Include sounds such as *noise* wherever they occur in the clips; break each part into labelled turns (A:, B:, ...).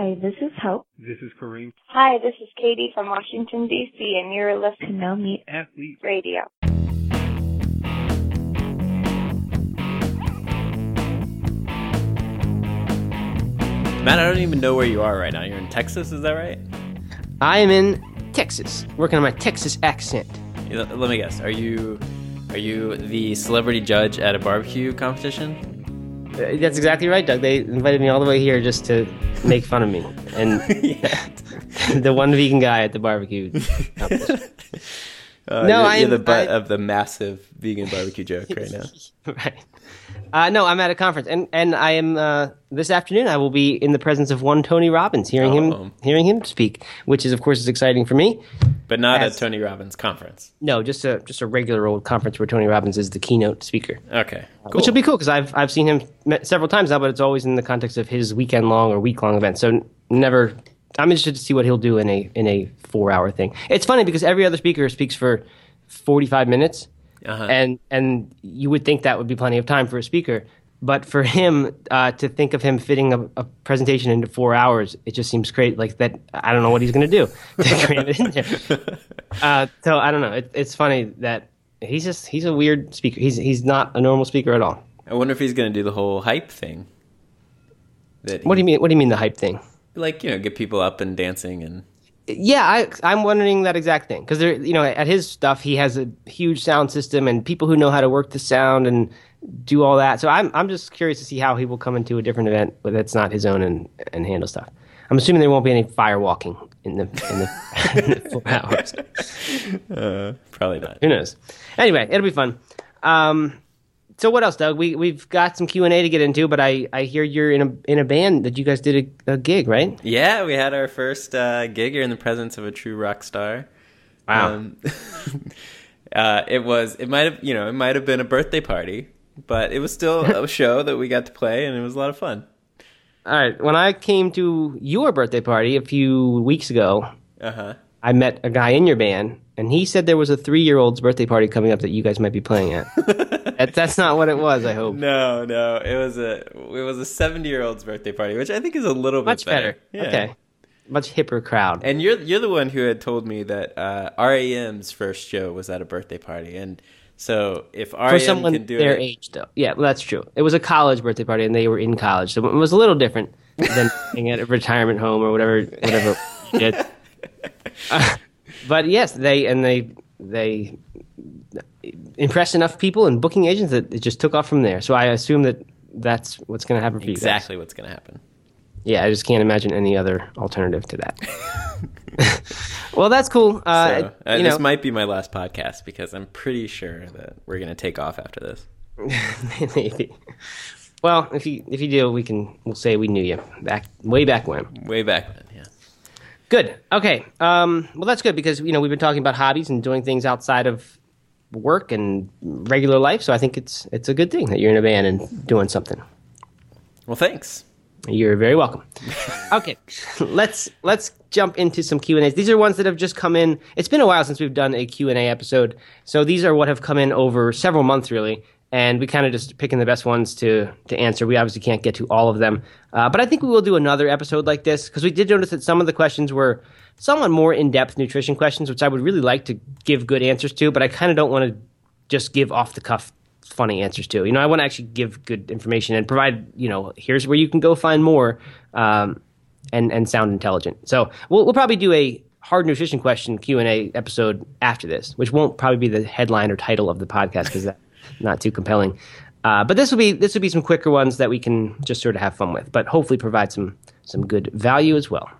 A: Hi, this is Hope.
B: This is Kareem.
C: Hi, this is Katie from Washington, D.C., and you're listening
A: to No Meat
B: Athlete
C: Radio.
D: Matt, I don't even know where you are right now. You're in Texas, is that right?
E: I am in Texas, working on my Texas accent.
D: Let me guess. Are you are you the celebrity judge at a barbecue competition?
E: That's exactly right, Doug. They invited me all the way here just to make fun of me and *laughs* *laughs* the one vegan guy at the barbecue. *laughs*
D: Uh, no, you're, you're the butt I, of the massive vegan barbecue joke right now. *laughs*
E: right. Uh, no, I'm at a conference, and and I am uh, this afternoon. I will be in the presence of one Tony Robbins, hearing oh. him hearing him speak, which is of course is exciting for me.
D: But not As, a Tony Robbins conference.
E: No, just a just a regular old conference where Tony Robbins is the keynote speaker.
D: Okay, cool.
E: which will be cool because I've I've seen him several times now, but it's always in the context of his weekend long or week long event. So never. I'm interested to see what he'll do in a in a four hour thing. It's funny because every other speaker speaks for 45 minutes uh-huh. And and you would think that would be plenty of time for a speaker, but for him uh, to think of him fitting a, a, presentation into four hours, it just seems great. Like that, I don't know what he's going to do *laughs* to cram it in there. *laughs* Uh, so I don't know. It, it's funny that he's just he's a weird speaker. He's he's not a normal speaker at all.
D: I wonder if he's going to do the whole hype thing.
E: That what do you mean? What do you mean the hype thing?
D: Like you know, get people up and dancing and
E: yeah, I, I'm wondering that exact thing because there, you know, at his stuff, he has a huge sound system and people who know how to work the sound and do all that. So I'm, I'm just curious to see how he will come into a different event that's not his own and, and handle stuff. I'm assuming there won't be any firewalking in the in the, *laughs* in the four hours. *laughs*
D: Uh, probably not.
E: Who knows? Anyway, it'll be fun. Um, so what else, Doug? We we've got some Q and A to get into, but I, I hear you're in a in a band that you guys did a, a gig, right?
D: Yeah, we had our first uh, gig here in the presence of a true rock star.
E: Wow. Um, *laughs*
D: uh, it was it might have you know it might have been a birthday party, but it was still a *laughs* show that we got to play, and it was a lot of fun.
E: All right, when I came to your birthday party a few weeks ago,
D: uh-huh.
E: I met a guy in your band, and he said there was a three year old's birthday party coming up that you guys might be playing at. *laughs* that, that's not what it was. I hope.
D: No, no, it was a it was a seventy year old's birthday party, which I think is a little
E: much
D: bit better.
E: better. Yeah. Okay, much hipper crowd.
D: And you're you're the one who had told me that uh, REM's first show was at a birthday party, and so if REM
E: for someone
D: can do
E: their
D: it,
E: age, though, yeah, well, that's true. It was a college birthday party, and they were in college, so it was a little different than *laughs* being at a retirement home or whatever, whatever. *laughs* Uh, but yes, they and they they impressed enough people and booking agents that it just took off from there. So I assume that that's what's going to happen for
D: exactly
E: you. Exactly
D: what's going to happen.
E: Yeah, I just can't imagine any other alternative to that. *laughs* well, that's cool. Uh,
D: so, uh, you know, this might be my last podcast because I'm pretty sure that we're going to take off after this. *laughs*
E: Maybe. Well, if you if you do, we can we'll say we knew you back way back when.
D: Way back when.
E: Good. Okay. Um, well, that's good because you know we've been talking about hobbies and doing things outside of work and regular life. So I think it's it's a good thing that you're in a band and doing something.
D: Well, thanks.
E: You're very welcome. *laughs* okay, let's let's jump into some Q and A's. These are ones that have just come in. It's been a while since we've done a Q and A episode, so these are what have come in over several months, really. And we kind of just picking the best ones to to answer. We obviously can't get to all of them, uh, but I think we will do another episode like this because we did notice that some of the questions were somewhat more in-depth nutrition questions, which I would really like to give good answers to, but I kind of don't want to just give off the cuff funny answers to. You know, I want to actually give good information and provide. You know, here's where you can go find more, um, and and sound intelligent. So we'll we'll probably do a hard nutrition question Q and A episode after this, which won't probably be the headline or title of the podcast because that's not too compelling. Uh, but this will be this will be some quicker ones that we can just sort of have fun with, but hopefully provide some some good value as well.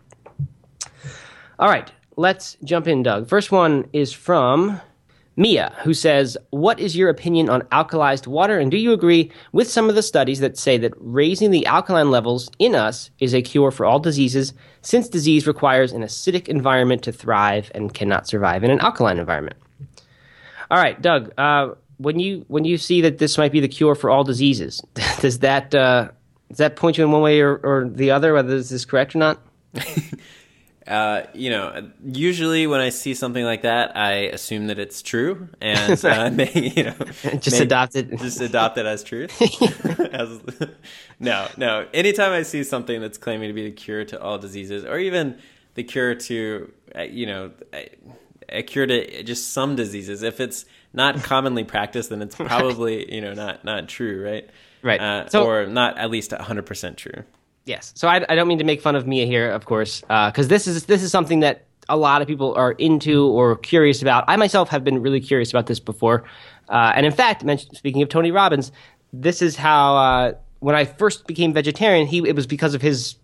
E: All right, let's jump in, Doug. First one is from Mia, who says, What is your opinion on alkalized water? And do you agree with some of the studies that say that raising the alkaline levels in us is a cure for all diseases, since disease requires an acidic environment to thrive and cannot survive in an alkaline environment? All right, Doug, uh, when you when you see that this might be the cure for all diseases, *laughs* does that uh, does that point you in one way or, or the other, whether this is correct or not? *laughs*
D: uh, you know, usually when I see something like that, I assume that it's true, and *laughs* uh, may, you know,
E: Just
D: may-
E: adopt it.
D: just adopt it as truth. As- no, no. Anytime I see something that's claiming to be the cure to all diseases, or even the cure to, uh, you know, a, a cure to just some diseases, if it's not commonly practiced, then it's *laughs* probably you know not not true, right?
E: Right.
D: Uh,
E: So-
D: or not at least hundred percent true.
E: Yes. So I, I don't mean to make fun of Mia here, of course, because this is this is something that a lot of people are into or curious about. I myself have been really curious about this before, uh, and in fact, speaking of Tony Robbins, this is how uh, when I first became vegetarian, he it was because of his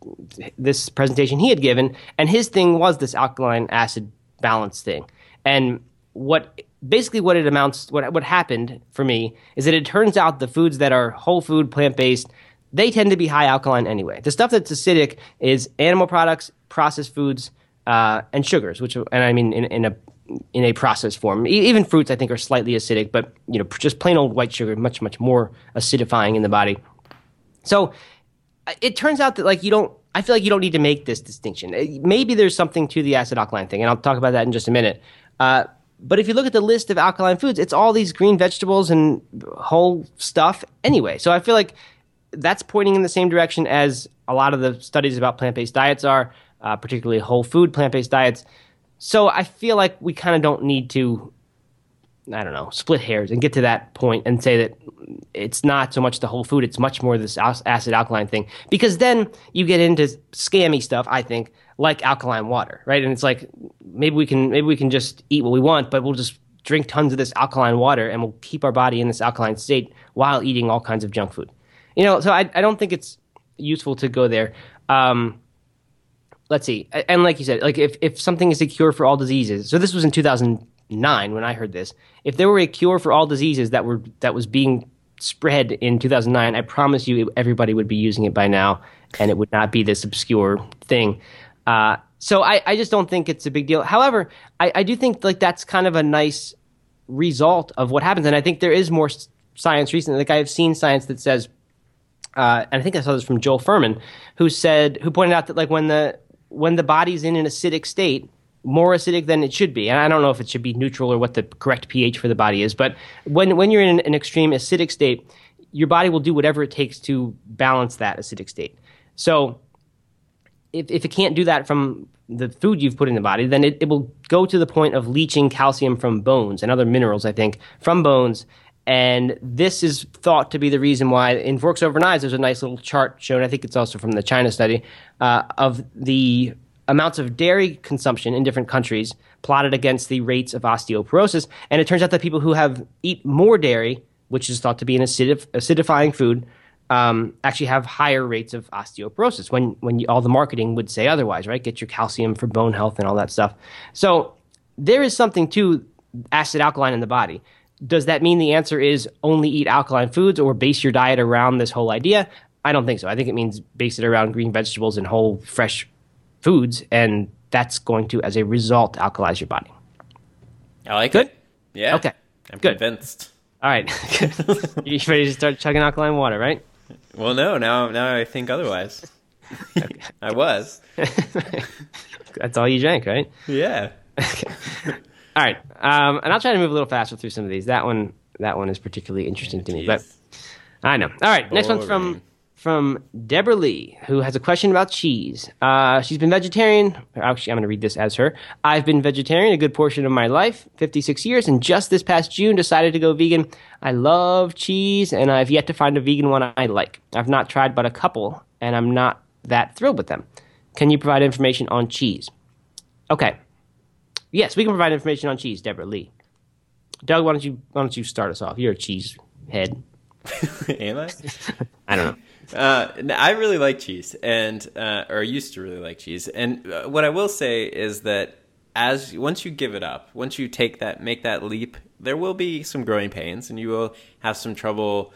E: this presentation he had given, and his thing was this alkaline acid balance thing, and what basically what it amounts what what happened for me is that it turns out the foods that are whole food plant based they tend to be high alkaline anyway. The stuff that's acidic is animal products, processed foods, uh, and sugars, which and I mean in, in a in a processed form. E- even fruits I think are slightly acidic, but you know just plain old white sugar much much more acidifying in the body. So it turns out that like you don't I feel like you don't need to make this distinction. Maybe there's something to the acid alkaline thing, and I'll talk about that in just a minute. Uh, but if you look at the list of alkaline foods, it's all these green vegetables and whole stuff anyway. So I feel like that's pointing in the same direction as a lot of the studies about plant-based diets are, uh, particularly whole food plant-based diets. So I feel like we kind of don't need to I don't know, split hairs and get to that point and say that it's not so much the whole food, it's much more this acid alkaline thing. Because then you get into scammy stuff, I think, like alkaline water, right? And it's like maybe we can maybe we can just eat what we want, but we'll just drink tons of this alkaline water and we'll keep our body in this alkaline state while eating all kinds of junk food. You know, so I, I don't think it's useful to go there. Um, let's see. And like you said, like if, if something is a cure for all diseases, so this was in 2009 when I heard this. If there were a cure for all diseases that were that was being spread in 2009, I promise you everybody would be using it by now, and it would not be this obscure thing. Uh, so I, I just don't think it's a big deal. However, I, I do think like that's kind of a nice result of what happens, and I think there is more science recently. Like I've seen science that says uh, and I think I saw this from Joel Fuhrman, who said who pointed out that like when the when the body's in an acidic state, more acidic than it should be, and I don't know if it should be neutral or what the correct pH for the body is, but when when you're in an extreme acidic state, your body will do whatever it takes to balance that acidic state. So if, if it can't do that from the food you've put in the body, then it, it will go to the point of leaching calcium from bones and other minerals, I think, from bones. And this is thought to be the reason why in Forks Over Knives, there's a nice little chart shown, I think it's also from the China study, uh, of the amounts of dairy consumption in different countries plotted against the rates of osteoporosis. And it turns out that people who have eat more dairy, which is thought to be an acidif- acidifying food, um, actually have higher rates of osteoporosis when when you, all the marketing would say otherwise, right? Get your calcium for bone health and all that stuff. So there is something to acid alkaline in the body. Does that mean the answer is only eat alkaline foods or base your diet around this whole idea? I don't think so. I think it means base it around green vegetables and whole fresh foods, and that's going to, as a result, alkalize your body.
D: I like
E: Good?
D: it. Yeah.
E: Okay.
D: I'm
E: Good.
D: convinced.
E: All right, *laughs* you ready to start chugging alkaline water, right?
D: Well, no, now now I think otherwise. I was. *laughs*
E: That's all you drank, right?
D: Yeah.
E: All right, um, and I'll try to move a little faster through some of these. That one, that one is particularly interesting to me. But I know. All right, next one's from
D: Boring.
E: From Deborah Lee, who has a question about cheese. Uh, she's been vegetarian. Actually, I'm going to read this as her. I've been vegetarian a good portion of my life, 56 years, and just this past June decided to go vegan. I love cheese, and I've yet to find a vegan one I like. I've not tried but a couple, and I'm not that thrilled with them. Can you provide information on cheese? Okay. Yes, we can provide information on cheese, Deborah Lee. Doug, why don't you why don't you start us off? You're a cheese head. *laughs*
D: Am I? *laughs*
E: I don't know.
D: Uh, I really like cheese, and uh, or used to really like cheese. And uh, what I will say is that as once you give it up, once you take that, make that leap, there will be some growing pains, and you will have some trouble.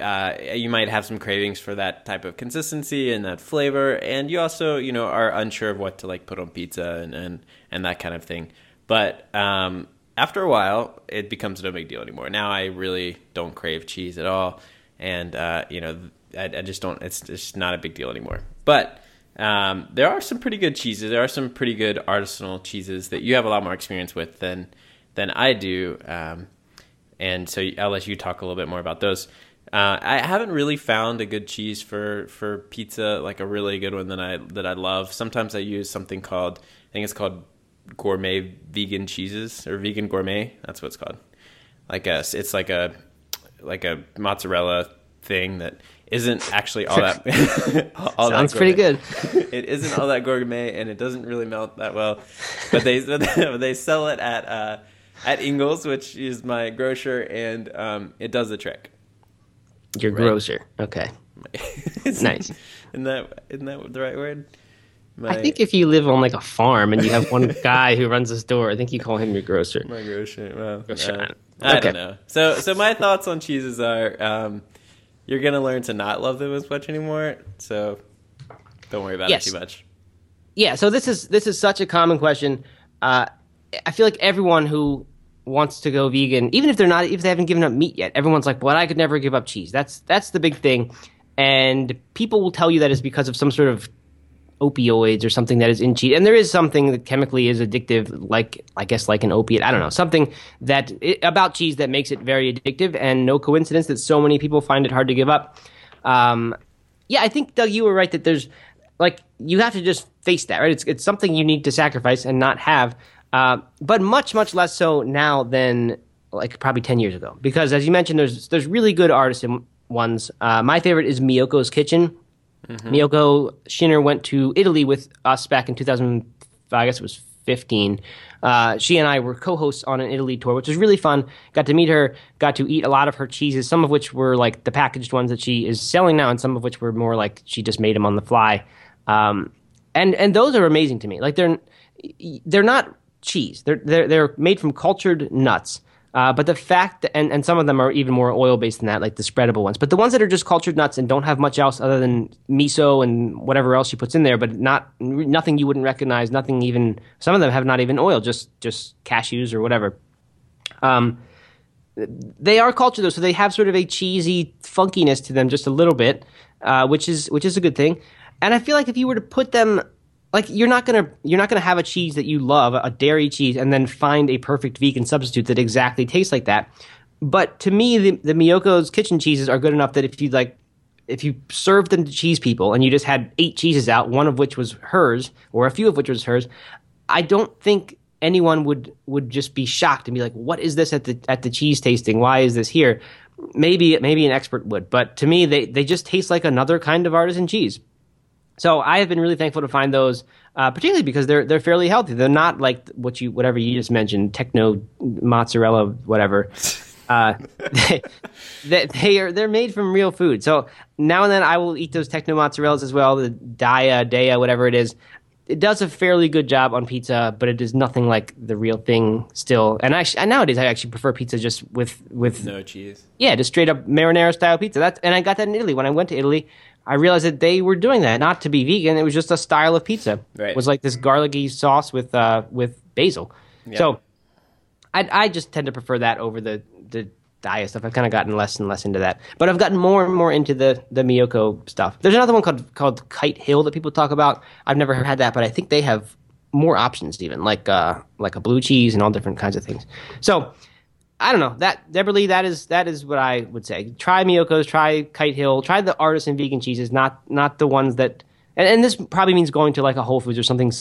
D: Uh, you might have some cravings for that type of consistency and that flavor, and you also, you know, are unsure of what to like put on pizza and and, and that kind of thing. But um, after a while, it becomes no big deal anymore. Now I really don't crave cheese at all, and uh, you know, I, I just don't. It's just not a big deal anymore. But Um, there are some pretty good cheeses. There are some pretty good artisanal cheeses that you have a lot more experience with than than I do. Um, and so I'll let you talk a little bit more about those. Uh, I haven't really found a good cheese for, for pizza, like a really good one that I that I love. Sometimes I use something called I think it's called gourmet vegan cheeses or vegan gourmet. That's what it's called. Like a, it's like a like a mozzarella thing that isn't actually all that. *laughs* *laughs*
E: all Sounds that pretty good.
D: it isn't all that gourmet, and it doesn't really melt that well. But they *laughs* they sell it at uh, at Ingles, which is my grocer, and um, it does the trick.
E: Your right? grocer, okay. nice.
D: Isn't that isn't that the right word?
E: My, I think if you live on like a farm and you have one guy who runs the store, I think you call him your grocer.
D: My grocer. Well, grocer. Uh, I don't know. So, so my thoughts on cheeses are, um, you're gonna learn to not love them as much anymore. So, don't worry about yes. it too much.
E: Yeah. So this is this is such a common question. Uh, I feel like everyone who wants to go vegan, even if they're not, if they haven't given up meat yet, everyone's like, "Well, I could never give up cheese." That's that's the big thing, and people will tell you that is because of some sort of opioids or something that is in cheese. And there is something that chemically is addictive, like I guess like an opiate. I don't know something that it, about cheese that makes it very addictive. And no coincidence that so many people find it hard to give up. Um, yeah, I think Doug, you were right that there's like you have to just face that, right? It's it's something you need to sacrifice and not have, uh, but much much less so now than like probably ten years ago. Because as you mentioned, there's there's really good artisan ones. Uh, my favorite is Miyoko's Kitchen Mm-hmm. Miyoko Schinner went to Italy with us back in 2000. I guess it was 15. Uh, she and I were co-hosts on an Italy tour, which was really fun. Got to meet her, got to eat a lot of her cheeses, some of which were like the packaged ones that she is selling now, and some of which were more like she just made them on the fly. Um, and and those are amazing to me. Like they're they're not cheese. They're they're they're made from cultured nuts. Uh, but the fact, that, and, and some of them are even more oil based than that, like the spreadable ones. But the ones that are just cultured nuts and don't have much else other than miso and whatever else she puts in there, but not nothing you wouldn't recognize, nothing even. Some of them have not even oil, just just cashews or whatever. Um, they are cultured though, so they have sort of a cheesy funkiness to them, just a little bit, uh, which is which is a good thing. And I feel like if you were to put them like you're not gonna you're not gonna have a cheese that you love, a dairy cheese, and then find a perfect vegan substitute that exactly tastes like that. But to me, the, the Miyoko's kitchen cheeses are good enough that if you like, if you served them to cheese people and you just had eight cheeses out, one of which was hers or a few of which was hers, I don't think anyone would would just be shocked and be like, "What is this at the at the cheese tasting? Why is this here?" Maybe maybe an expert would, but to me, they they just taste like another kind of artisan cheese. So I have been really thankful to find those, uh, particularly because they're they're fairly healthy. They're not like what you whatever you just mentioned, techno mozzarella, whatever. *laughs* Uh, they, *laughs* they, they, are they're made from real food. So now and then I will eat those techno mozzarellas as well, the dia, Daiya, whatever it is. It does a fairly good job on pizza, but it is nothing like the real thing still. And actually, and nowadays I actually prefer pizza just with with
D: no cheese.
E: Yeah, just straight up marinara style pizza. That's and I got that in Italy when I went to Italy. I realized that they were doing that not to be vegan. It was just a style of pizza. Right. It was like this garlicky sauce with uh, with basil. So I I just tend to prefer that over the the Daiya stuff. I've kind of gotten less and less into that, but I've gotten more and more into the the Miyoko stuff. There's another one called called Kite Hill that people talk about. I've never had that, but I think they have more options even like uh like a blue cheese and all different kinds of things. So I don't know that Deborah That is that is what I would say. Try Miyoko's, try Kite Hill, try the artisan vegan cheeses, not not the ones that. And, and this probably means going to like a Whole Foods or something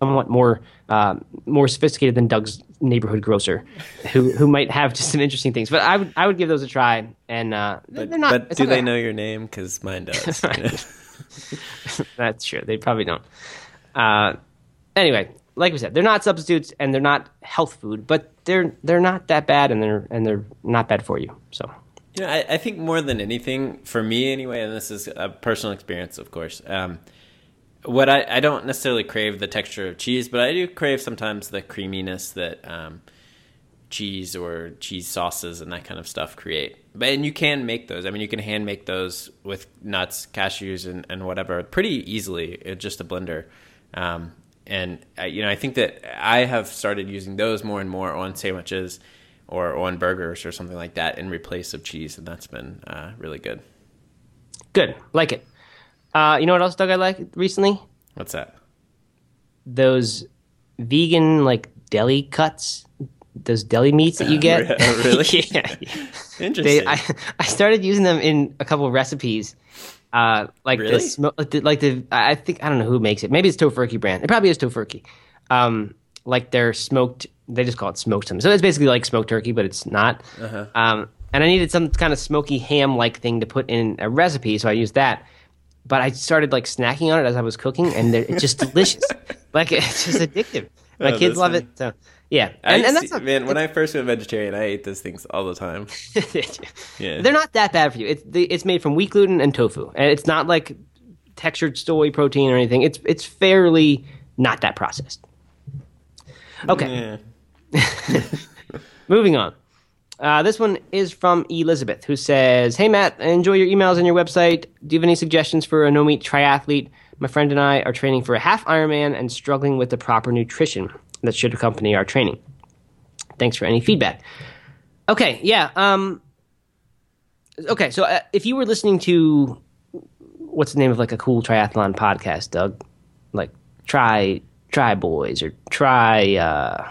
E: somewhat more uh, more sophisticated than Doug's neighborhood grocer, who who might have just some interesting things. But I would I would give those a try. And uh,
D: but, they're not. But do not they know your name? Because mine *laughs* does. *laughs* *laughs*
E: That's true. They probably don't. Uh, anyway, like we said, they're not substitutes and they're not health food, but they're they're not that bad and they're and they're not bad for you. So
D: you know, I, I think more than anything, for me anyway, and this is a personal experience, of course. Um, what I, I don't necessarily crave the texture of cheese, but I do crave sometimes the creaminess that um, cheese or cheese sauces and that kind of stuff create. But and you can make those. I mean, you can hand make those with nuts, cashews, and, and whatever pretty easily. It's just a blender. Um, and I, you know, I think that I have started using those more and more on sandwiches or on burgers or something like that in replace of cheese, and that's been uh, really good.
E: Good, like it. Uh, you know what else, Doug? I like recently
D: What's that?
E: those vegan like deli cuts, those deli meats that you get. *laughs*
D: Really? *laughs*
E: yeah.
D: Interesting.
E: They, I, *laughs* I started using them in a couple recipes. Uh, like
D: Really?
E: the, smo- like the like the I think I don't know who makes it. Maybe it's Tofurky brand. It probably is Tofurky. Um, like they're smoked. They just call it smoked something. So it's basically like smoked turkey, but it's not.
D: Uh-huh.
E: Um, and I needed some kind of smoky ham like thing to put in a recipe, so I used that. But I started like snacking on it as I was cooking, and it's just delicious. *laughs* Like it's just addictive. My
D: Oh,
E: kids love
D: funny.
E: it. So yeah, and, and that's
D: to-
E: not,
D: man. When I first went vegetarian, I ate those things all the time. *laughs* Yeah.
E: They're not that bad for you. It's it's made from wheat gluten and tofu, and it's not like textured soy protein or anything. It's it's fairly not that processed. Okay,
D: Yeah. *laughs*
E: moving on. Uh, this one is from Elizabeth, who says, "Hey Matt, I enjoy your emails and your website. Do you have any suggestions for a no meat triathlete? My friend and I are training for a half Ironman and struggling with the proper nutrition that should accompany our training. Thanks for any feedback." Okay, yeah. Um, okay, so uh, if you were listening to what's the name of like a cool triathlon podcast, Doug? Like try try boys or try uh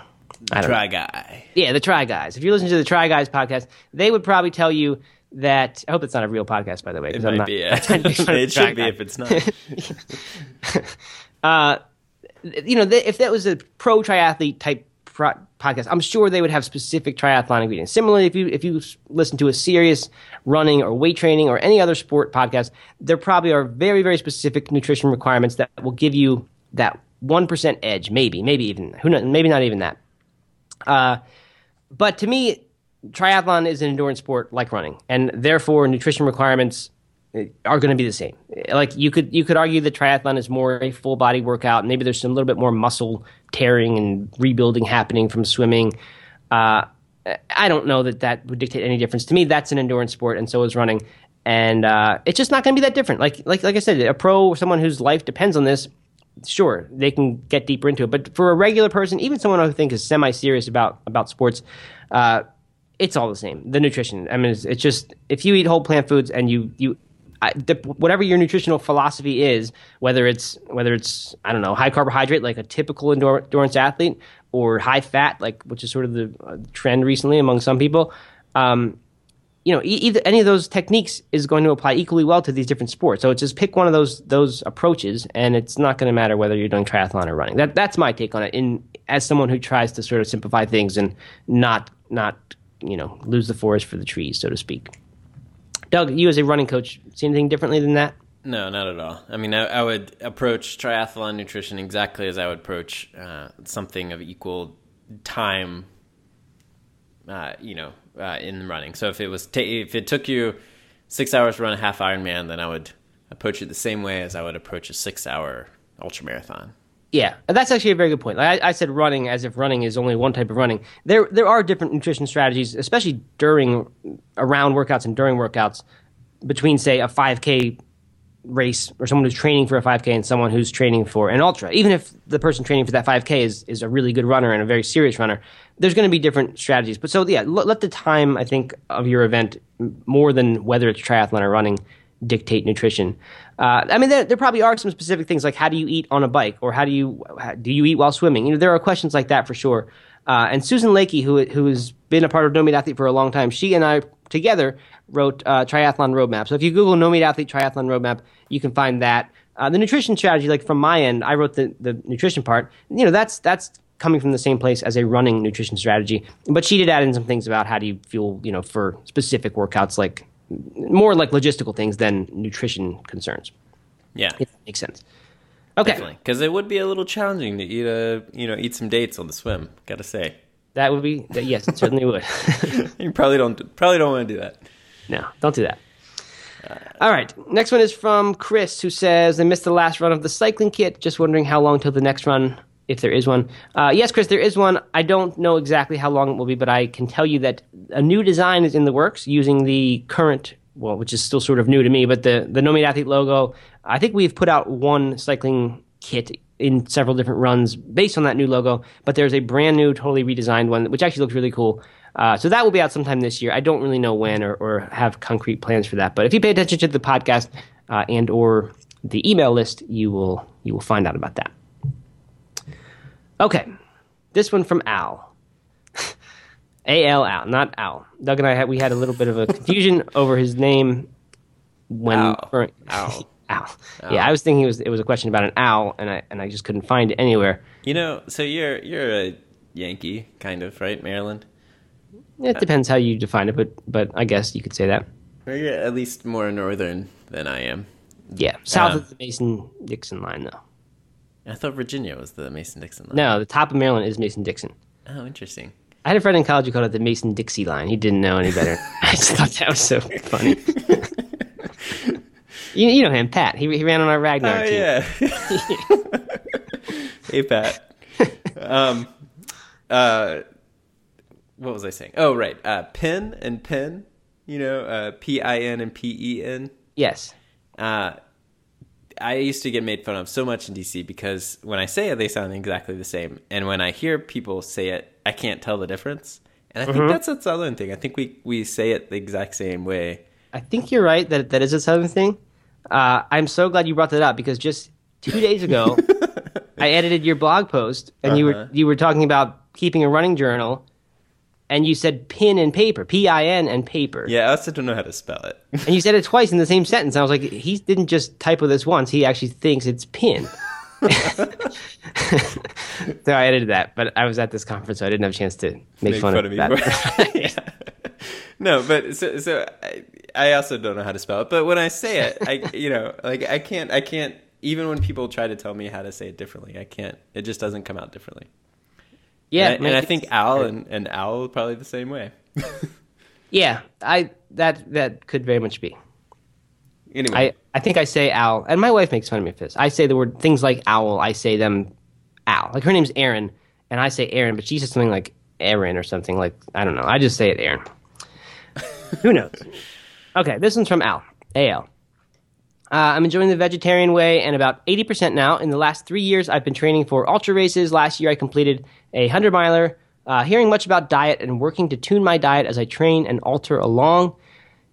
E: I don't know.
D: Try guy.
E: Yeah, the Try Guys. If you're listening to the Try Guys podcast, they would probably tell you that. I hope it's not a real podcast, by the way.
D: It might
E: not,
D: be. Yeah. *laughs*
E: trying to make fun of
D: it should be if it's not. *laughs*
E: you know, th- if that was a pro triathlete type pro- podcast, I'm sure they would have specific triathlon ingredients. Similarly, if you if you listen to a serious running or weight training or any other sport podcast, there probably are very very specific nutrition requirements that will give you that one percent edge, maybe, maybe even who knows, maybe not even that. Uh, but to me, triathlon is an endurance sport like running, and therefore nutrition requirements uh, are going to be the same. Like you could you could argue that triathlon is more a full body workout. Maybe there's some little bit more muscle tearing and rebuilding happening from swimming. Uh, I don't know that that would dictate any difference to me. That's an endurance sport, and so is running. And uh, it's just not going to be that different. Like like like I said, a pro or someone whose life depends on this, sure they can get deeper into it. But for a regular person, even someone who I think is semi serious about about sports, uh, it's all the same. The nutrition. I mean, it's, it's just if you eat whole plant foods and you you. I, the, whatever your nutritional philosophy is, whether it's whether it's I don't know high carbohydrate like a typical endurance athlete, or high fat like which is sort of the uh, trend recently among some people, um, you know, either any of those techniques is going to apply equally well to these different sports. So it's just pick one of those those approaches, and it's not going to matter whether you're doing triathlon or running. That that's my take on it. In as someone who tries to sort of simplify things and not not you know lose the forest for the trees, so to speak. Doug, you as a running coach, see anything differently than that?
D: No, not at all. I mean, I, I would approach triathlon nutrition exactly as I would approach uh, something of equal time. Uh, you know, uh, in running. So if it was ta- if it took you six hours to run a half Ironman, then I would approach it the same way as I would approach a six-hour ultra marathon.
E: Yeah, that's actually a very good point. Like I, I said running as if running is only one type of running. There there are different nutrition strategies, especially during around workouts and during workouts, between say a 5K race or someone who's training for a 5K and someone who's training for an ultra. Even if the person training for that 5K is is a really good runner and a very serious runner, there's going to be different strategies. But so yeah, let, let the time I think of your event more than whether it's triathlon or running dictate nutrition. Uh, I mean, there, there probably are some specific things like how do you eat on a bike or how do you how, do you eat while swimming? You know, there are questions like that for sure. Uh, and Susan Lacke, who who has been a part of No Meat Athlete for a long time, she and I together wrote uh, Triathlon Roadmap. So if you Google No Meat Athlete Triathlon Roadmap, you can find that. Uh, the nutrition strategy, like from my end, I wrote the, the nutrition part. You know, that's that's coming from the same place as a running nutrition strategy. But she did add in some things about how do you fuel, you know, for specific workouts, like more like logistical things than nutrition concerns.
D: Yeah,
E: If that makes sense. Okay.
D: Because it would be a little challenging to eat a you know eat some dates on the swim. Got to say,
E: that would be that, yes, it certainly would. *laughs*
D: you probably don't probably don't want to do that.
E: No, don't do that. All right. Next one is from Chris, who says they missed the last run of the cycling kit. Just wondering how long till the next run, if there is one. Uh, yes, Chris, there is one. I don't know exactly how long it will be, but I can tell you that a new design is in the works using the current, well, which is still sort of new to me, but the the No Meat Athlete logo. I think we've put out one cycling kit in several different runs based on that new logo, but there's a brand new, totally redesigned one, which actually looks really cool. Uh, so that will be out sometime this year. I don't really know when or, or have concrete plans for that. But if you pay attention to the podcast uh, and or the email list, you will you will find out about that. Okay, this one from Al. *laughs* A L Al, not Al. Doug and I had we had a little bit of a *laughs* confusion over his name when
D: Al.
E: or- *laughs*
D: Al.
E: owl. Yeah, I was thinking it was it was a question about an owl, and I and I just couldn't find it anywhere.
D: You know, so you're you're a Yankee, kind of, right, Maryland?
E: It depends how you define it, but but I guess you could say that.
D: You're at least more northern than I am.
E: Yeah, south
D: Uh,
E: of the Mason Dixon line, though.
D: I thought Virginia was the Mason Dixon line.
E: No, the top of Maryland is Mason Dixon.
D: Oh, interesting.
E: I had a friend in college who called it the Mason Dixie line. He didn't know any better. *laughs* I just thought that was so funny. *laughs* you, you know him, Pat. He, he ran on our Ragnar
D: Oh
E: team.
D: yeah. *laughs* hey Pat. Um, uh, what was I saying? Oh right, uh, pin and pen. You know, uh, P I N and P E N.
E: Yes.
D: Uh, I used to get made fun of so much in DC because when I say it, they sound exactly the same, and when I hear people say it, I can't tell the difference. And I think that's a southern thing. I think we we say it the exact same way.
E: I think you're right that that is a southern thing. Uh, I'm so glad you brought that up because just two days ago, *laughs* I edited your blog post and you were
D: Uh-huh.
E: you were talking about keeping a running journal, and you said pin and paper, P I N and paper.
D: Yeah, I also don't know how to spell it. *laughs*
E: And you said it twice in the same sentence. I was like, he didn't just typo this once. He actually thinks it's pin. *laughs* so I edited that, but I was at this conference, so I didn't have a chance to make,
D: make
E: fun,
D: fun
E: of,
D: of
E: that. *laughs*
D: Yeah. No, but so so I, I also don't know how to spell it. But when I say it, I you know like I can't I can't even when people try to tell me how to say it differently, I can't. It just doesn't come out differently.
E: Yeah,
D: and, I- and I think owl and, and owl are probably the same way. *laughs*
E: yeah, I that that could very much be.
D: Anyway,
E: I, I think I say owl, and my wife makes fun of me for this. I say the word things like owl. I say them owl. Like her name's Erin, and I say Aaron, but she says something like Aaron or something like I don't know. I just say it Aaron. *laughs* Who knows? Okay, this one's from Al. Al. Uh, I'm enjoying the vegetarian way and about 80% now. In the last three years, I've been training for ultra races. Last year, I completed a 100 miler. Uh, hearing much about diet and working to tune my diet as I train and alter along.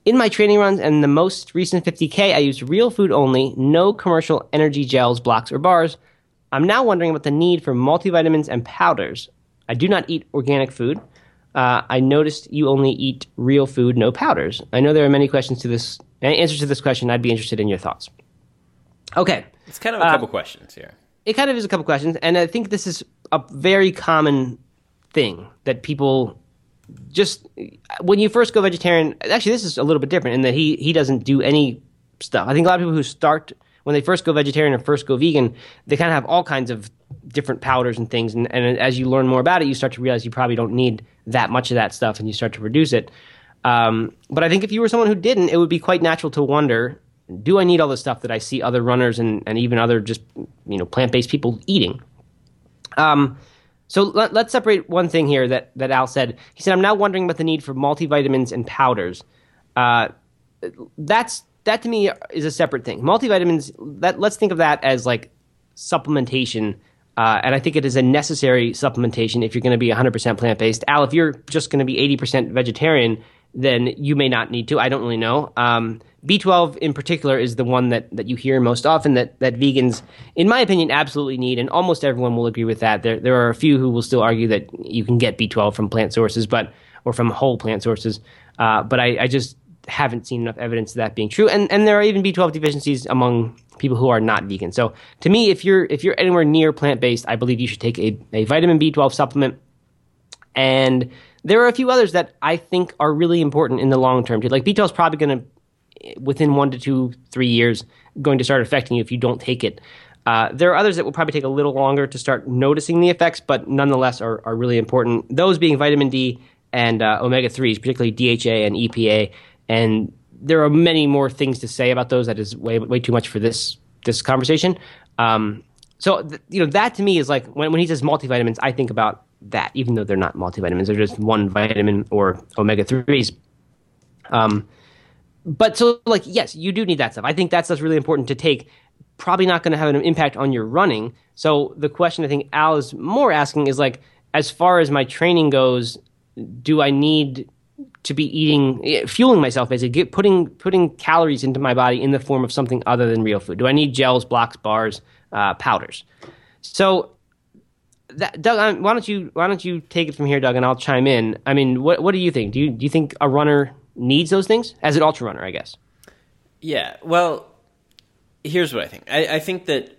E: In my training runs and the most recent 50K, I used real food only, no commercial energy gels, blocks, or bars. I'm now wondering about the need for multivitamins and powders. I do not eat organic food. Uh, I noticed you only eat real food, no powders. I know there are many questions to this, answers to this question. I'd be interested in your thoughts. Okay,
D: it's kind of a couple uh, questions here.
E: it kind of is a couple questions, and I think this is a very common thing that people just when you first go vegetarian. Actually, this is a little bit different in that he he doesn't do any stuff. I think a lot of people who start when they first go vegetarian or first go vegan, they kind of have all kinds of different powders and things. And, and as you learn more about it, you start to realize you probably don't need that much of that stuff, and you start to reduce it. Um, but I think if you were someone who didn't, it would be quite natural to wonder: Do I need all the stuff that I see other runners and, and even other just you know plant based people eating? Um, so let, us separate one thing here that, that Al said. He said, I'm now wondering about the need for multivitamins and powders. Uh, that's that to me is a separate thing. Multivitamins, that let's think of that as like supplementation. Uh, and I think it is a necessary supplementation if you're going to be 100% plant based. Al, if you're just going to be 80% vegetarian, then you may not need to. I don't really know. Um, B12 in particular is the one that, that you hear most often that, that vegans, in my opinion, absolutely need, and almost everyone will agree with that. There, there are a few who will still argue that you can get B12 from plant sources, but or from whole plant sources. Uh, but I, I just haven't seen enough evidence of that being true. And and there are even B12 deficiencies among people who are not vegan. So to me, if you're if you're anywhere near plant based, I believe you should take a, a vitamin B12 supplement. And there are a few others that I think are really important in the long term. Too. Like B12 is probably going to within one to two, three years, going to start affecting you if you don't take it. Uh, there are others that will probably take a little longer to start noticing the effects, but nonetheless are, are really important. Those being vitamin D and uh, omega 3s, particularly DHA and EPA. And there are many more things to say about those that is way, way too much for this, this conversation. Um, so, th- you know, that to me is like when, when he says multivitamins, I think about that, even though they're not multivitamins, they're just one vitamin or omega 3s. Um, but so like yes you do need that stuff i think that stuff's really important to take probably not going to have an impact on your running so the question i think al is more asking is like as far as my training goes do i need to be eating, eh, fueling myself basically, get, putting putting calories into my body in the form of something other than real food? Do I need gels, blocks, bars, uh, powders? So, that, Doug, why don't you why don't you take it from here, Doug, and I'll chime in. I mean, what what do you think? Do you do you think a runner needs those things as an ultra runner? I guess.
D: Yeah. Well, here's what I think. I, I think that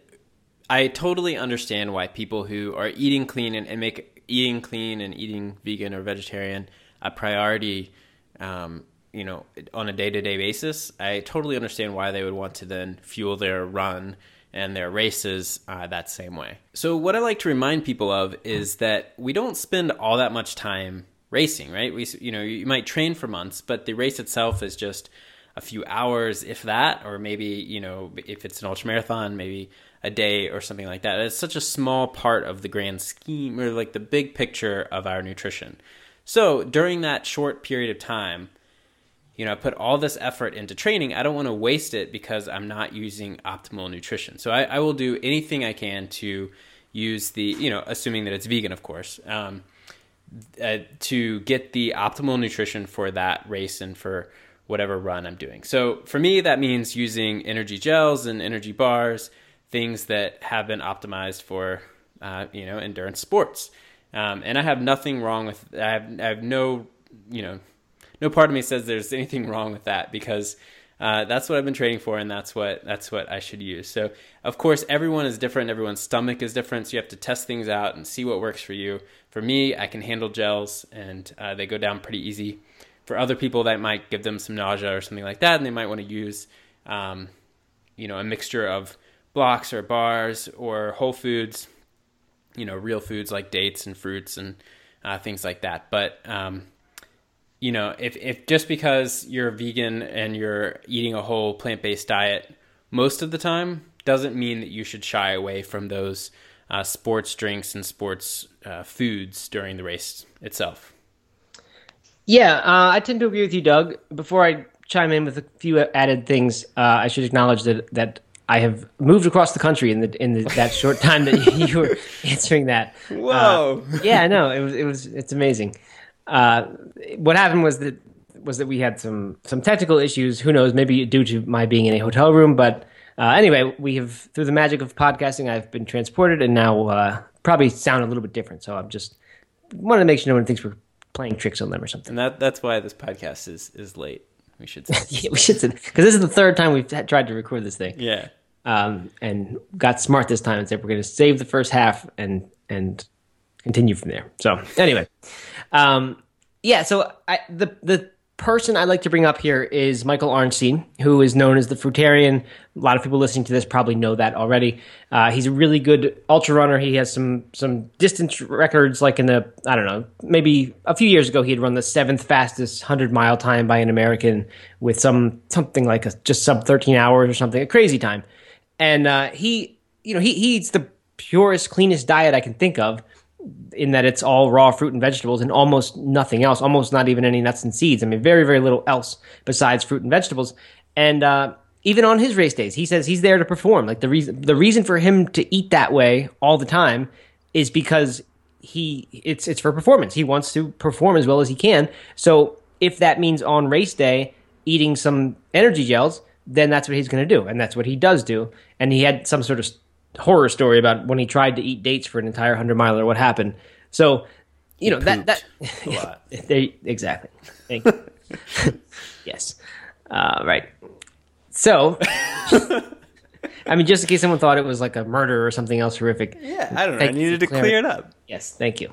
D: I totally understand why people who are eating clean and, and make eating clean and eating vegan or vegetarian a priority, um, you know, on a day to day basis. I totally understand why they would want to then fuel their run and their races uh, that same way. So, what I like to remind people of is that we don't spend all that much time racing, right? We, you know, you might train for months, but the race itself is just a few hours, if that, or maybe, you know, if it's an ultra marathon, maybe a day or something like that. It's such a small part of the grand scheme or like the big picture of our nutrition. So during that short period of time, you know, I put all this effort into training. I don't want to waste it because I'm not using optimal nutrition. So I, I will do anything I can to use the, you know, assuming that it's vegan, of course, um, uh, to get the optimal nutrition for that race and for whatever run I'm doing. So for me, that means using energy gels and energy bars, things that have been optimized for, uh, you know, endurance sports. Um, and I have nothing wrong with. I have, I have no, you know, no part of me says there's anything wrong with that because uh, that's what I've been training for, and that's what that's what I should use. So, of course, everyone is different. Everyone's stomach is different, so you have to test things out and see what works for you. For me, I can handle gels, and uh, they go down pretty easy. For other people, that might give them some nausea or something like that, and they might want to use, um, you know, a mixture of blocks or bars or whole foods you know real foods like dates and fruits and uh, things like that. But um, you know, if if just because you're vegan and you're eating a whole plant based diet most of the time doesn't mean that you should shy away from those uh, sports drinks and sports uh, foods during the race itself.
E: Yeah, uh, I tend to agree with you, Doug. Before I chime in with a few added things, uh, I should acknowledge that that I have moved across the country in the in the, that short time that *laughs* you were answering that.
D: Whoa!
E: Uh, yeah, no, it was it was it's amazing. Uh, what happened was that was that we had some some technical issues. Who knows? Maybe due to my being in a hotel room, but uh, anyway, we have through the magic of podcasting, I've been transported, and now uh, probably sound a little bit different. So I'm just wanted to make sure no one thinks we're playing tricks on them or something.
D: And that that's why this podcast is is late. We should say. *laughs*
E: yeah, we should say because this is the third time we've tried to record this thing.
D: Yeah.
E: Um, and got smart this time and said we're going to save the first half and and continue from there. So anyway, um, yeah. So I, the the person I'd like to bring up here is Michael Arnstein, who is known as the Fruitarian. A lot of people listening to this probably know that already. Uh, he's a really good ultra runner. He has some some distance records, like in the I don't know, maybe a few years ago he had run the seventh fastest hundred mile time by an American with some something like a, just sub thirteen hours or something, a crazy time. And uh, he, you know, he, he eats the purest, cleanest diet I can think of in that it's all raw fruit and vegetables and almost nothing else, almost not even any nuts and seeds. I mean, very, very little else besides fruit and vegetables. And uh, even on his race days, he says he's there to perform. Like the reason, the reason for him to eat that way all the time is because he it's it's for performance. He wants to perform as well as he can. So if that means on race day eating some energy gels, then that's what he's going to do, and that's what he does do. And he had some sort of horror story about when he tried to eat dates for an entire hundred miler. What happened? So, you know that that *laughs* they, exactly. Thank you. *laughs* yes, uh, right. So, *laughs* I mean, just in case someone thought it was like a murder or something else horrific.
D: Yeah, I don't know. I needed to clear it up.
E: Yes, thank you.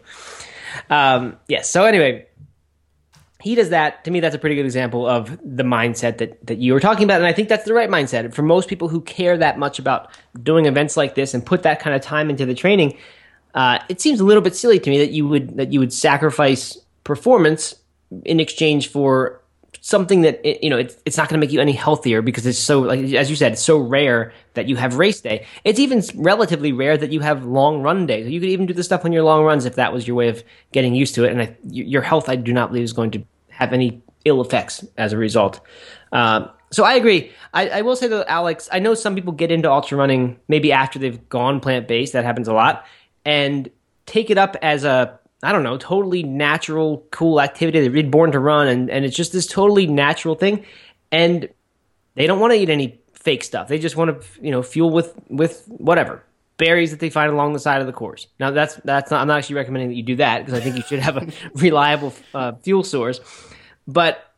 E: Um, yes. So anyway, he does that. To me, that's a pretty good example of the mindset that, that you were talking about. And I think that's the right mindset. For most people who care that much about doing events like this and put that kind of time into the training, uh, it seems a little bit silly to me that you would that you would sacrifice performance in exchange for something that you know it's, it's not going to make you any healthier because it's so like as you said it's so rare that you have race day it's even relatively rare that you have long run days you could even do the stuff on your long runs if that was your way of getting used to it and I, your health i do not believe is going to have any ill effects as a result uh, so i agree I, I will say though alex i know some people get into ultra running maybe after they've gone plant-based that happens a lot and take it up as a I don't know, totally natural, cool activity. They're born to run, and, and it's just this totally natural thing. And they don't want to eat any fake stuff. They just want to, you know, fuel with with whatever berries that they find along the side of the course. Now, that's that's not. I'm not actually recommending that you do that because I think you should have a *laughs* reliable uh, fuel source. But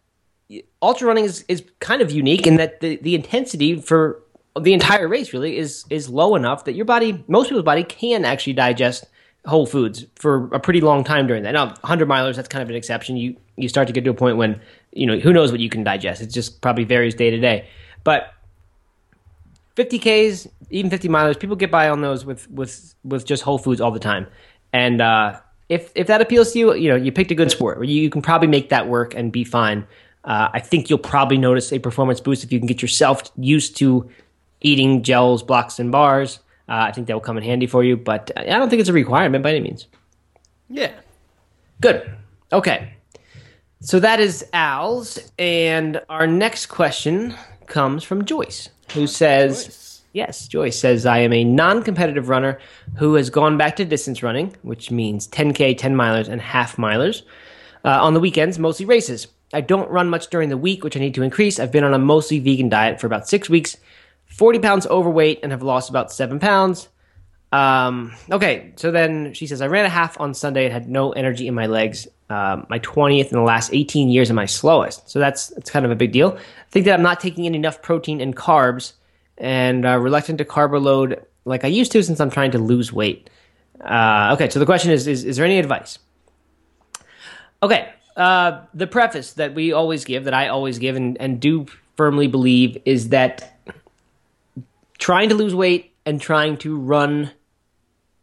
E: ultra running is, is kind of unique in that the, the intensity for the entire race really is is low enough that your body, most people's body, can actually digest whole foods for a pretty long time during that. Now, 100 milers, that's kind of an exception. You you start to get to a point when you know who knows what you can digest. It just probably varies day to day. But 50ks, even 50 milers, people get by on those with with with just whole foods all the time. And uh, if if that appeals to you, you know you picked a good sport. You, you can probably make that work and be fine. Uh, I think you'll probably notice a performance boost if you can get yourself used to eating gels, blocks, and bars. Uh, I think that will come in handy for you, but I don't think it's a requirement by any means.
D: Yeah.
E: Good. Okay. So that is Al's. And our next question comes from Joyce, who says,
D: Joyce.
E: Yes, Joyce says, I am a non competitive runner who has gone back to distance running, which means 10K, 10 milers, and half milers. Uh, on the weekends, mostly races. I don't run much during the week, which I need to increase. I've been on a mostly vegan diet for about six weeks, 40 pounds overweight, and have lost about seven pounds. Um, okay, so then she says, I ran a half on Sunday and had no energy in my legs. Um, my 20th in the last 18 years and my slowest. So that's, that's kind of a big deal. Think that I'm not taking in enough protein and carbs and uh, reluctant to carb load like I used to since I'm trying to lose weight. Uh, okay, so the question is, is, is there any advice? Okay, uh, the preface that we always give, that I always give and, and do firmly believe is that trying to lose weight and trying to run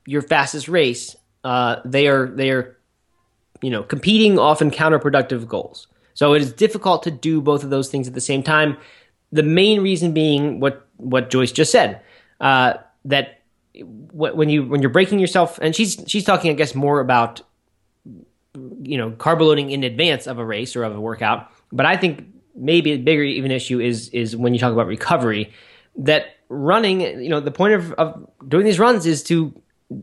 E: your fastest race, uh, they are they are you know competing often counterproductive goals. So it is difficult to do both of those things at the same time. The main reason being what what Joyce just said uh, that when you when you're breaking yourself, and she's she's talking, I guess, more about you know carb loading in advance of a race or of a workout. But I think maybe a bigger even issue is is when you talk about recovery that running, you know, the point of, of doing these runs is to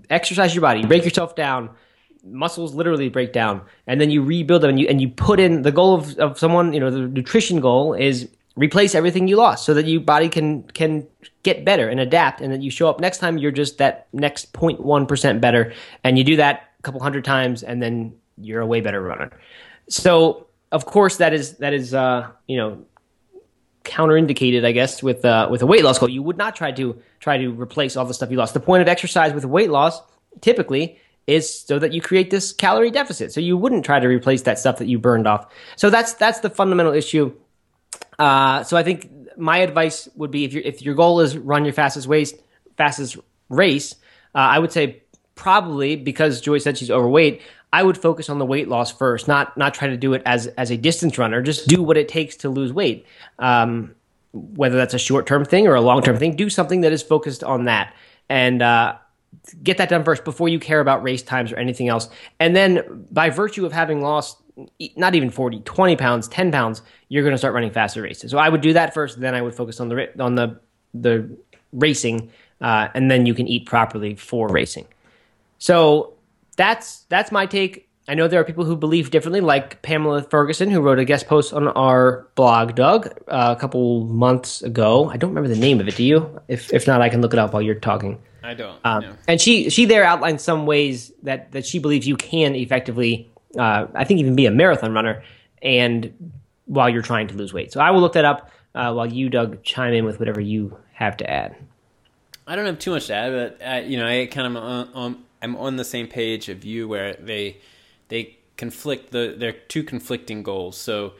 E: exercise your body, break yourself down. Muscles literally break down, and then you rebuild them, and you and you put in the goal of, of someone. You know, the nutrition goal is replace everything you lost, so that your body can can get better and adapt, and then you show up next time. You're just that next 0.1 percent better, and you do that a couple hundred times, and then you're a way better runner. So, of course, that is that is uh, you know counterindicated, I guess, with uh, with a weight loss goal. You would not try to try to replace all the stuff you lost. The point of exercise with weight loss typically is so that you create this calorie deficit. So you wouldn't try to replace that stuff that you burned off. So that's that's the fundamental issue. Uh, so I think my advice would be if your if your goal is run your fastest race, fastest race, uh, I would say probably because Joy said she's overweight. I would focus on the weight loss first, not not try to do it as as a distance runner. Just do what it takes to lose weight. Um, whether that's a short term thing or a long term thing, do something that is focused on that and uh, get that done first before you care about race times or anything else. And then by virtue of having lost not even 40, 20 pounds, 10 pounds, you're going to start running faster races. So I would do that first. Then I would focus on the on the the racing, uh, and then you can eat properly for racing. So that's that's my take. I know there are people who believe differently, like Pamela Ferguson, who wrote a guest post on our blog, Doug, uh, a couple months ago. I don't remember the name of it. Do you? If if not, I can look it up while you're talking.
D: I don't.
E: Um,
D: no.
E: And she she there outlined some ways that that she believes you can effectively, uh, I think, even be a marathon runner, and while you're trying to lose weight. So I will look that up uh, while you, Doug, chime in with whatever you have to add.
D: I don't have too much to add, but uh, you know, I kind of on, on, I'm on the same page of you where they they conflict the they're two conflicting goals. So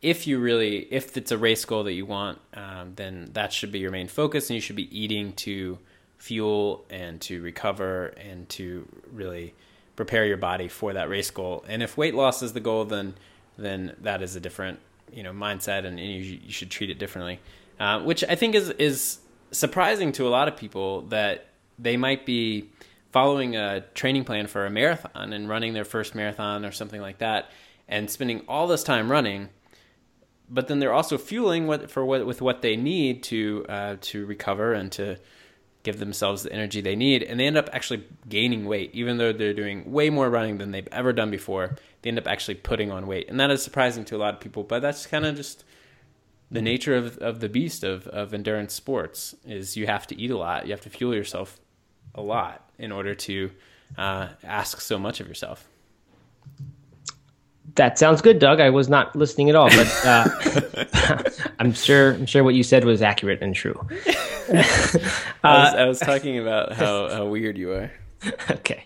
D: if you really if it's a race goal that you want, um, then that should be your main focus, and you should be eating to fuel and to recover and to really prepare your body for that race goal. And if weight loss is the goal, then then that is a different you know mindset, and, you, you should treat it differently. Uh, which I think is is surprising to a lot of people that they might be following a training plan for a marathon and running their first marathon or something like that and spending all this time running but then they're also fueling what for what with what they need to uh, to recover and to give themselves the energy they need, and they end up actually gaining weight, even though they're doing way more running than they've ever done before. They end up actually putting on weight, and that is surprising to a lot of people. But that's kind of just the nature of, of the beast of, of endurance sports is you have to eat a lot, you have to fuel yourself a lot in order to uh, ask so much of yourself.
E: That sounds good, Doug. I was not listening at all, but uh, *laughs* I'm sure I'm sure what you said was accurate and true. *laughs*
D: I, was, I was talking about how, how weird you are. *laughs*
E: okay,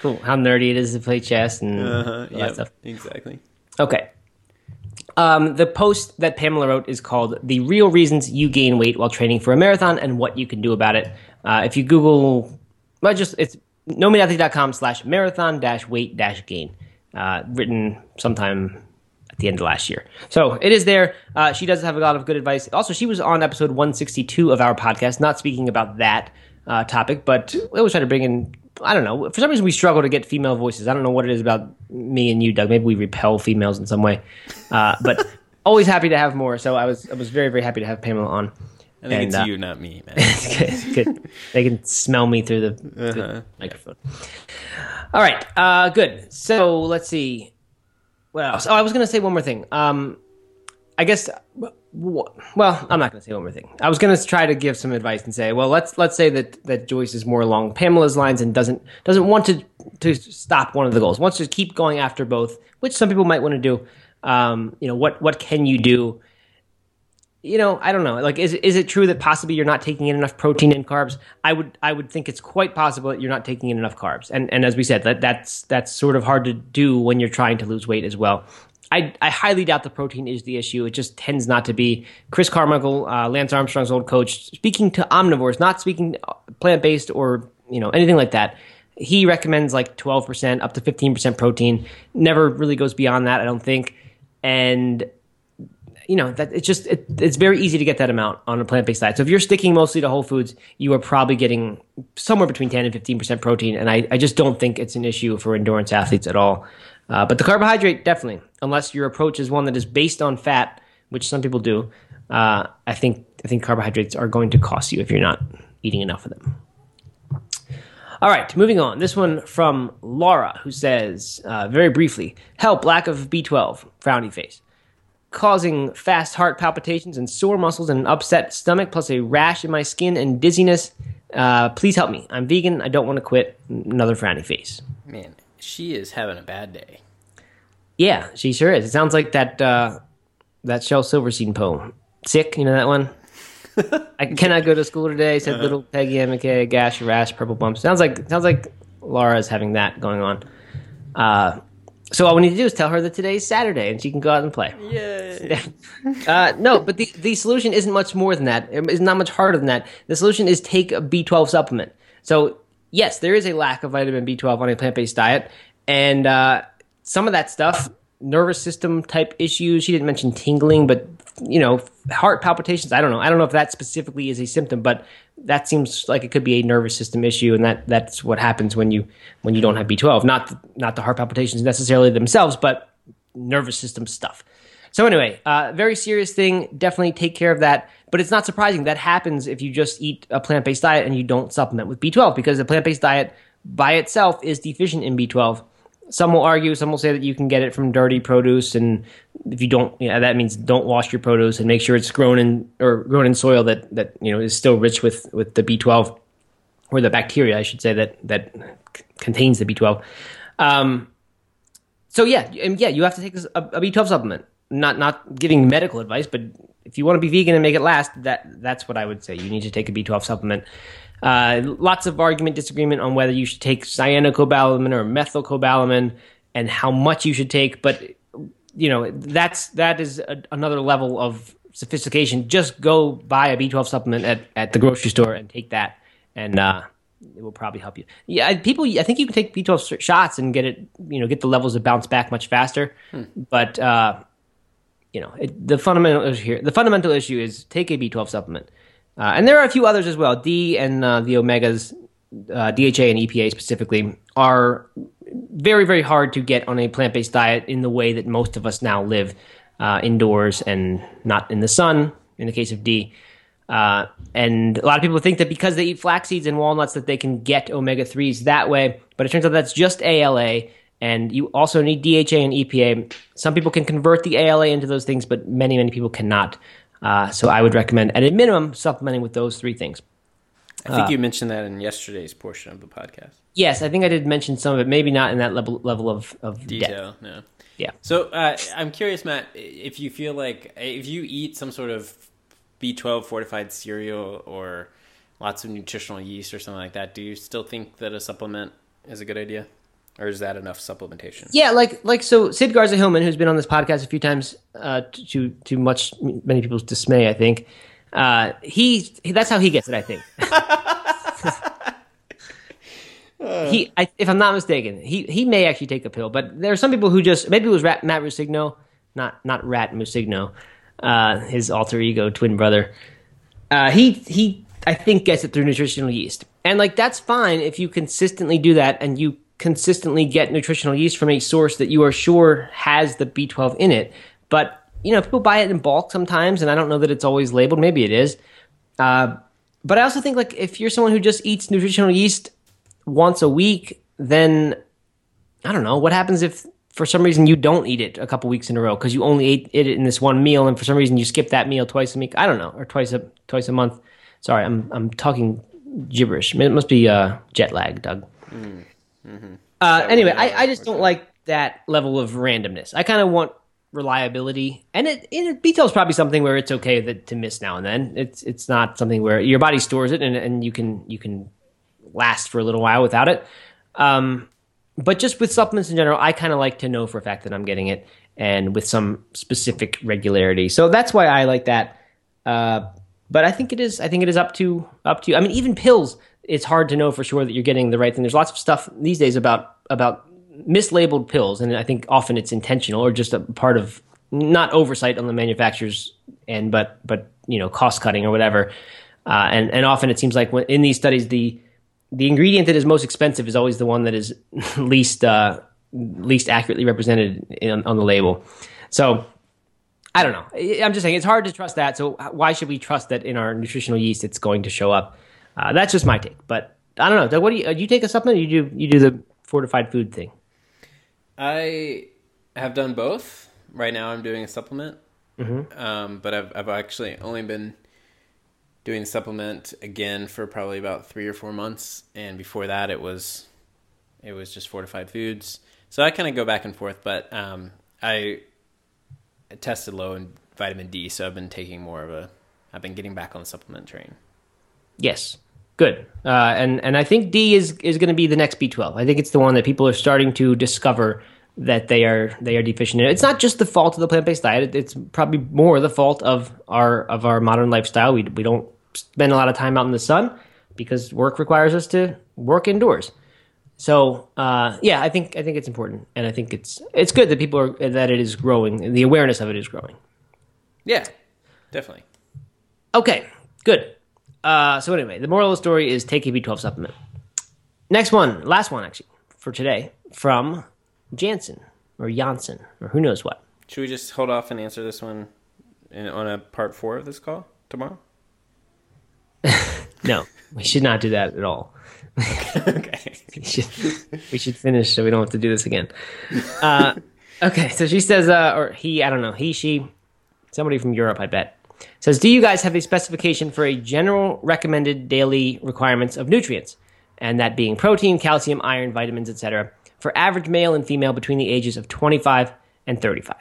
E: cool. How nerdy it is to play chess and
D: Uh-huh,
E: all that
D: yep,
E: stuff.
D: exactly.
E: Okay. Um, the post that Pamela wrote is called "The Real Reasons You Gain Weight While Training for a Marathon and What You Can Do About It." Uh, if you Google, well, just it's nomeatathlete.com slash marathon dash weight dash gain, uh, written sometime at the end of last year. So it is there. Uh, she does have a lot of good advice. Also, she was on episode 162 of our podcast, not speaking about that uh, topic, but we always try to bring in. I don't know. For some reason, we struggle to get female voices. I don't know what it is about me and you, Doug. Maybe we repel females in some way. Uh, but *laughs* always happy to have more. So I was I was very very happy to have Pamela on.
D: I think
E: And,
D: it's
E: uh,
D: you, not me, *laughs* man.
E: It's good, good. They can smell me through the, through
D: Uh-huh.
E: microphone. All right, uh, good. So let's see. What else? Oh, I was going to say one more thing. Um, I guess. Well, I'm not going to say one more thing. I was going to try to give some advice and say, well, let's let's say that that Joyce is more along Pamela's lines and doesn't doesn't want to to stop one of the goals. Wants to keep going after both, which some people might want to do. Um, you know, what what can you do? You know, I don't know. Like, is is it true that possibly you're not taking in enough protein and carbs? I would I would think it's quite possible that you're not taking in enough carbs. And and as we said, that that's that's sort of hard to do when you're trying to lose weight as well. I, I highly doubt the protein is the issue. It just tends not to be. Chris Carmichael, uh, Lance Armstrong's old coach, speaking to omnivores, not speaking plant based or you know anything like that. He recommends like 12% up to 15% protein. Never really goes beyond that, I don't think. And you know that it's just it, it's very easy to get that amount on a plant-based diet. So if you're sticking mostly to whole foods you are probably getting somewhere between 10 and 15% protein. And i, I just don't think it's an issue for endurance athletes at all. Uh, but the carbohydrate definitely unless your approach is one that is based on fat which some people do uh, i think i think carbohydrates are going to cost you if you're not eating enough of them. All right, moving on. This one from Laura, who says, uh, very briefly, help, lack of B12, frowny face causing fast heart palpitations and sore muscles and an upset stomach, plus a rash in my skin and dizziness. Uh, please help me. I'm vegan. I don't want to quit. Another frowny face.
D: Man, she is having a bad day.
E: Yeah, she sure is. It sounds like that uh, that Shel Silverstein poem. Sick, you know that one? *laughs* I cannot go to school today. Said little Peggy McKay, gash, rash, purple bumps. Sounds like sounds like Laura is having that going on. Uh, so all we need to do is tell her that today is Saturday and she can go out and play.
D: Yay. *laughs*
E: Uh, no, but the, the solution isn't much more than that. It's not much harder than that. The solution is take a B12 supplement. So, yes, there is a lack of vitamin B12 on a plant based diet. And uh, some of that stuff, nervous system type issues, she didn't mention tingling, but, you know, heart palpitations, I don't know. I don't know if that specifically is a symptom, but that seems like it could be a nervous system issue. And that, that's what happens when you when you don't have B12. Not, the, not the heart palpitations necessarily themselves, but nervous system stuff. So anyway, uh, very serious thing. Definitely take care of that. But it's not surprising that happens if you just eat a plant based diet and you don't supplement with B12 because the plant based diet by itself is deficient in B12. Some will argue, some will say that you can get it from dirty produce, and if you don't, that means don't wash your produce and make sure it's grown in or grown in soil that that you know is still rich with with the B12 or the bacteria, I should say that that c- contains the B12. Um, so yeah, yeah, you have to take a, a B12 supplement. Not not giving medical advice, but if you want to be vegan and make it last, that that's what I would say. You need to take a B12 supplement. Uh, lots of argument, disagreement on whether you should take cyanocobalamin or methylcobalamin and how much you should take. But you know that's that is a, another level of sophistication. Just go buy a B12 supplement at, at the grocery store and take that, and uh, it will probably help you. Yeah, I- people. I think you can take B12 shots and get it. You know, get the levels to bounce back much faster. But uh, you know, it, the fundamental issue here. The fundamental issue is take a B12 supplement, uh, and there are a few others as well. D and uh, the omegas, uh, DHA and EPA specifically, are very very hard to get on a plant based diet in the way that most of us now live uh, indoors and not in the sun. In the case of D. Uh, and a lot of people think that because they eat flax seeds and walnuts that they can get omega 3s that way, but it turns out that's just ALA. And you also need DHA and EPA. Some people can convert the ALA into those things, but many, many people cannot. Uh, so I would recommend, at a minimum, supplementing with those three things.
D: I think you mentioned that in yesterday's portion of the podcast.
E: Yes, I think I did mention some of it. Maybe not in that level level of, of depth.
D: Detail, no.
E: Yeah.
D: So uh, I'm curious, Matt, if you feel like if you eat some sort of B12 fortified cereal or lots of nutritional yeast or something like that, do you still think that a supplement is a good idea, or is that enough supplementation?
E: Yeah, like like so Sid Garza Hillman, who's been on this podcast a few times, uh, to to much many people's dismay, I think. Uh, he that's how he gets it. I think. *laughs* he, I, if I'm not mistaken, he he may actually take a pill, but there are some people who just maybe it was Rat, Matt Ruscigno, not not Rat Musigno, uh, his alter ego twin brother. Uh, he he I think gets it through nutritional yeast, and like that's fine if you consistently do that and you consistently get nutritional yeast from a source that you are sure has the B12 in it. But you know, people buy it in bulk sometimes, and I don't know that it's always labeled. Maybe it is. Uh, but I also think like if you're someone who just eats nutritional yeast once a week, then I don't know what happens if for some reason you don't eat it a couple weeks in a row because you only ate it in this one meal, and for some reason you skip that meal twice a week. I don't know, or twice a twice a month. Sorry, I'm I'm talking gibberish. It must be uh, jet lag, Doug. Mm. Mm-hmm. Uh, anyway, I, I just don't like that level of randomness. I kind of want reliability, and it, it B12 is probably something where it's okay that, to miss now and then. It's it's not something where your body stores it and, and you can you can last for a little while without it. Um, but just with supplements in general, I kind of like to know for a fact that I'm getting it and with some specific regularity. So that's why I like that. Uh, but I think it is. I think it is up to up to. You. I mean, even pills. It's hard to know for sure that you're getting the right thing. There's lots of stuff these days about about mislabeled pills, and I think often it's intentional or just a part of not oversight on the manufacturer's end, but but you know cost cutting or whatever. Uh, and and often it seems like when, in these studies the the ingredient that is most expensive is always the one that is *laughs* least uh, least accurately represented in, on the label. So I don't know. I'm just saying it's hard to trust that. So why should we trust that in our nutritional yeast it's going to show up? Uh, that's just my take. But I don't know. Doug, what do you, uh, do you take a supplement? you do you do the fortified food thing?
D: I have done both. Right now, I'm doing a supplement, mm-hmm. um, but I've I've actually only been doing the supplement again for probably about three or four months, and before that, it was it was just fortified foods. So I kind of go back and forth, but um, I tested low in vitamin D, so I've been taking more of a. I've been getting back on the supplement train.
E: Yes, good. Uh, and and I think D is is going to be the next B12. I think it's the one that people are starting to discover that they are they are deficient in. It's not just the fault of the plant based diet. It's probably more the fault of our of our modern lifestyle. We we don't spend a lot of time out in the sun because work requires us to work indoors. So uh, yeah, I think I think it's important, and I think it's it's good that people are that it is growing. The awareness of it is growing.
D: Yeah, definitely.
E: Okay, good. Uh, so anyway, the moral of the story is take a B12 supplement. Next one, last one actually for today from Jansen or Janssen or who knows what.
D: Should we just hold off and answer this one in, on a part four of this call tomorrow? *laughs*
E: no, we should not do that at all. okay. we, *laughs* should, we should finish so we don't have to do this again. Uh, okay, so she says, uh, or he, I don't know, he, she, somebody from Europe, I bet, says, Do you guys have a specification for a general recommended daily requirements of nutrients? And that being protein, calcium, iron, vitamins, etc., for average male and female between the ages of 25 and 35.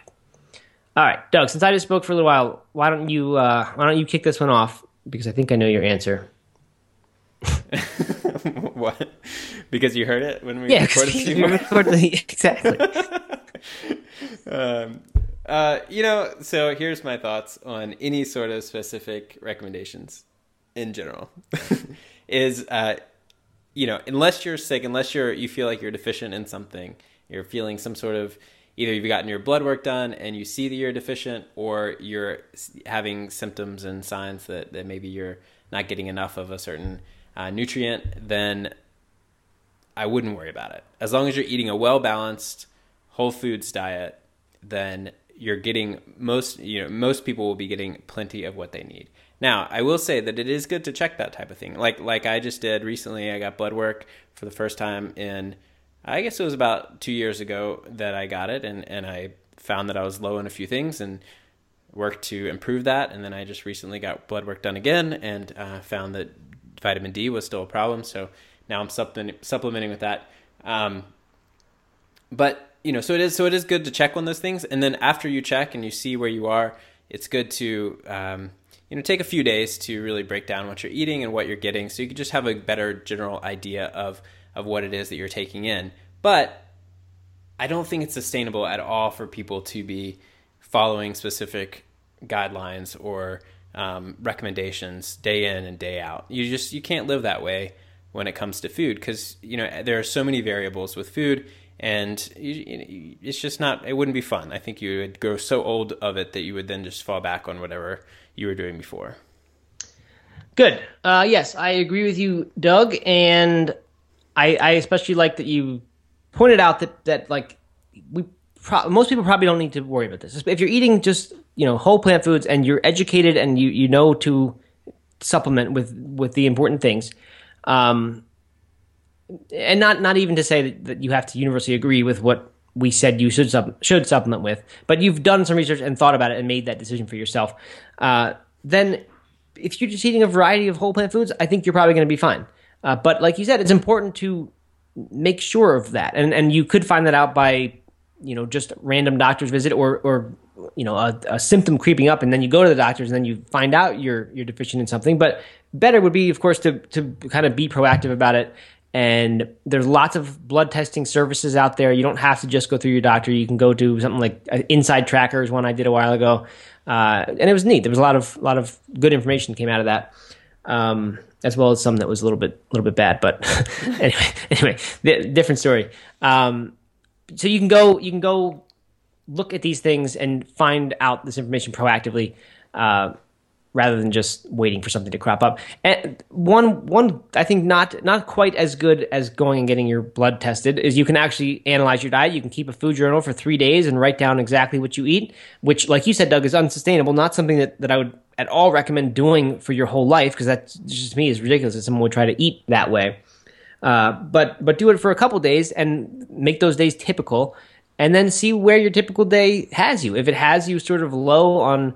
E: All right, Doug. Since I just spoke for a little while, why don't you uh, why don't you kick this one off? Because I think I know your answer. *laughs*
D: what? Because you heard it when we yeah, recorded *laughs*
E: the *laughs* exactly.
D: um, uh, you know, so here's my thoughts on any sort of specific recommendations in general. *laughs* is uh, you know, unless you're sick, unless you're you feel like you're deficient in something, you're feeling some sort of either you've gotten your blood work done and you see that you're deficient, or you're having symptoms and signs that, that maybe you're not getting enough of a certain uh, nutrient, then I wouldn't worry about it. As long as you're eating a well balanced whole foods diet, then you're getting most you know most people will be getting plenty of what they need. Now, I will say that it is good to check that type of thing. Like like I just did recently. I got blood work for the first time in I guess it was about two years ago that I got it, and and I found that I was low in a few things and worked to improve that. And then I just recently got blood work done again and uh, found that vitamin D was still a problem. So now I'm supplementing with that. Um, but you know, so it is so it is good to check on those things, and then after you check and you see where you are, it's good to um, you know take a few days to really break down what you're eating and what you're getting, so you can just have a better general idea of of what it is that you're taking in. But I don't think it's sustainable at all for people to be following specific guidelines or um, recommendations day in and day out. You just you can't live that way when it comes to food because you know there are so many variables with food and it's just not it wouldn't be fun. I think you would grow so old of it that you would then just fall back on whatever you were doing before.
E: Good. Uh, yes i agree with you doug. And I, I especially like that you pointed out that that like we pro- most people probably don't need to worry about this. If you're eating just you know whole plant foods and you're educated and you you know to supplement with with the important things um, and not not even to say that, that you have to universally agree with what we said you should sub, should supplement with, but you've done some research and thought about it and made that decision for yourself. Uh, then, if you're just eating a variety of whole plant foods, I think you're probably going to be fine. Uh, but like you said, it's important to make sure of that, and and you could find that out by you know just random doctor's visit or or you know a, a symptom creeping up, and then you go to the doctors and then you find out you're you're deficient in something. But better would be, of course, to to kind of be proactive about it and there's lots of blood testing services out there. You don't have to just go through your doctor. You can go to something like uh, InsideTracker's, one I did a while ago, uh, and it was neat. There was a lot of lot of good information came out of that, um, as well as some that was a little bit a little bit bad. But *laughs* anyway, anyway, different story. Um, so you can go you can go look at these things and find out this information proactively. Uh, rather than just waiting for something to crop up. And one one I think not not quite as good as going and getting your blood tested is you can actually analyze your diet. You can keep a food journal for three days and write down exactly what you eat, which, like you said, Doug, is unsustainable. Not something that, that I would at all recommend doing for your whole life because that just to me is ridiculous that someone would try to eat that way. Uh, but but do it for a couple days and make those days typical, and then see where your typical day has you. If it has you sort of low on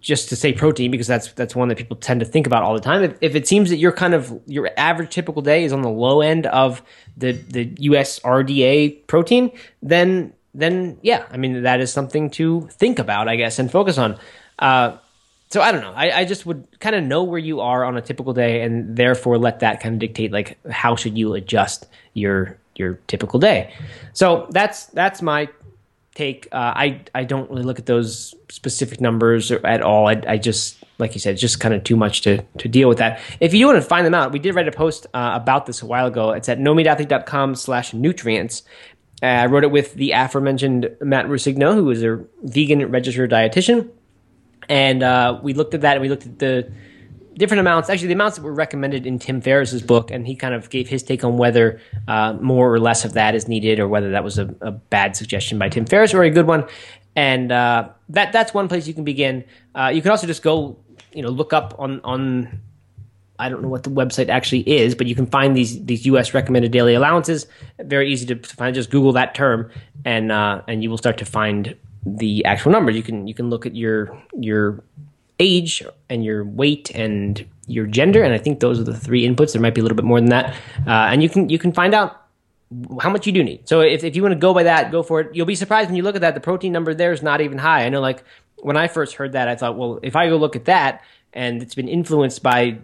E: just to say protein because that's that's one that people tend to think about all the time. If, if, it seems that your kind of your average typical day is on the low end of the the US RDA protein, then then yeah, I mean that is something to think about, I guess, and focus on. Uh, so I don't know. I, I just would kind of know where you are on a typical day, and therefore let that kind of dictate like how should you adjust your your typical day. So that's that's my take. Uh, I I don't really look at those specific numbers at all. I, I just like you said, just kind of too much to to deal with that. If you want to find them out, we did write a post uh, about this a while ago. It's at nomeatathlete.com slash nutrients. Uh, I wrote it with the aforementioned Matt Ruscigno, who is a vegan registered dietitian. And uh, we looked at that and we looked at the different amounts, actually, the amounts that were recommended in Tim Ferriss's book, and he kind of gave his take on whether uh, more or less of that is needed, or whether that was a, a bad suggestion by Tim Ferriss or a good one. And uh, that that's one place you can begin. Uh, you can also just go, you know, look up on on. I don't know what the website actually is, but you can find these these U.S. recommended daily allowances. Very easy to find. Just Google that term, and uh, and you will start to find the actual numbers. You can you can look at your your age and your weight and your gender, and I think those are the three inputs. There might be a little bit more than that, uh, and you can you can find out how much you do need. So if if you want to go by that, go for it. You'll be surprised when you look at that. The protein number there is not even high. I know, like when I first heard that, I thought, well, if I go look at that and it's been influenced by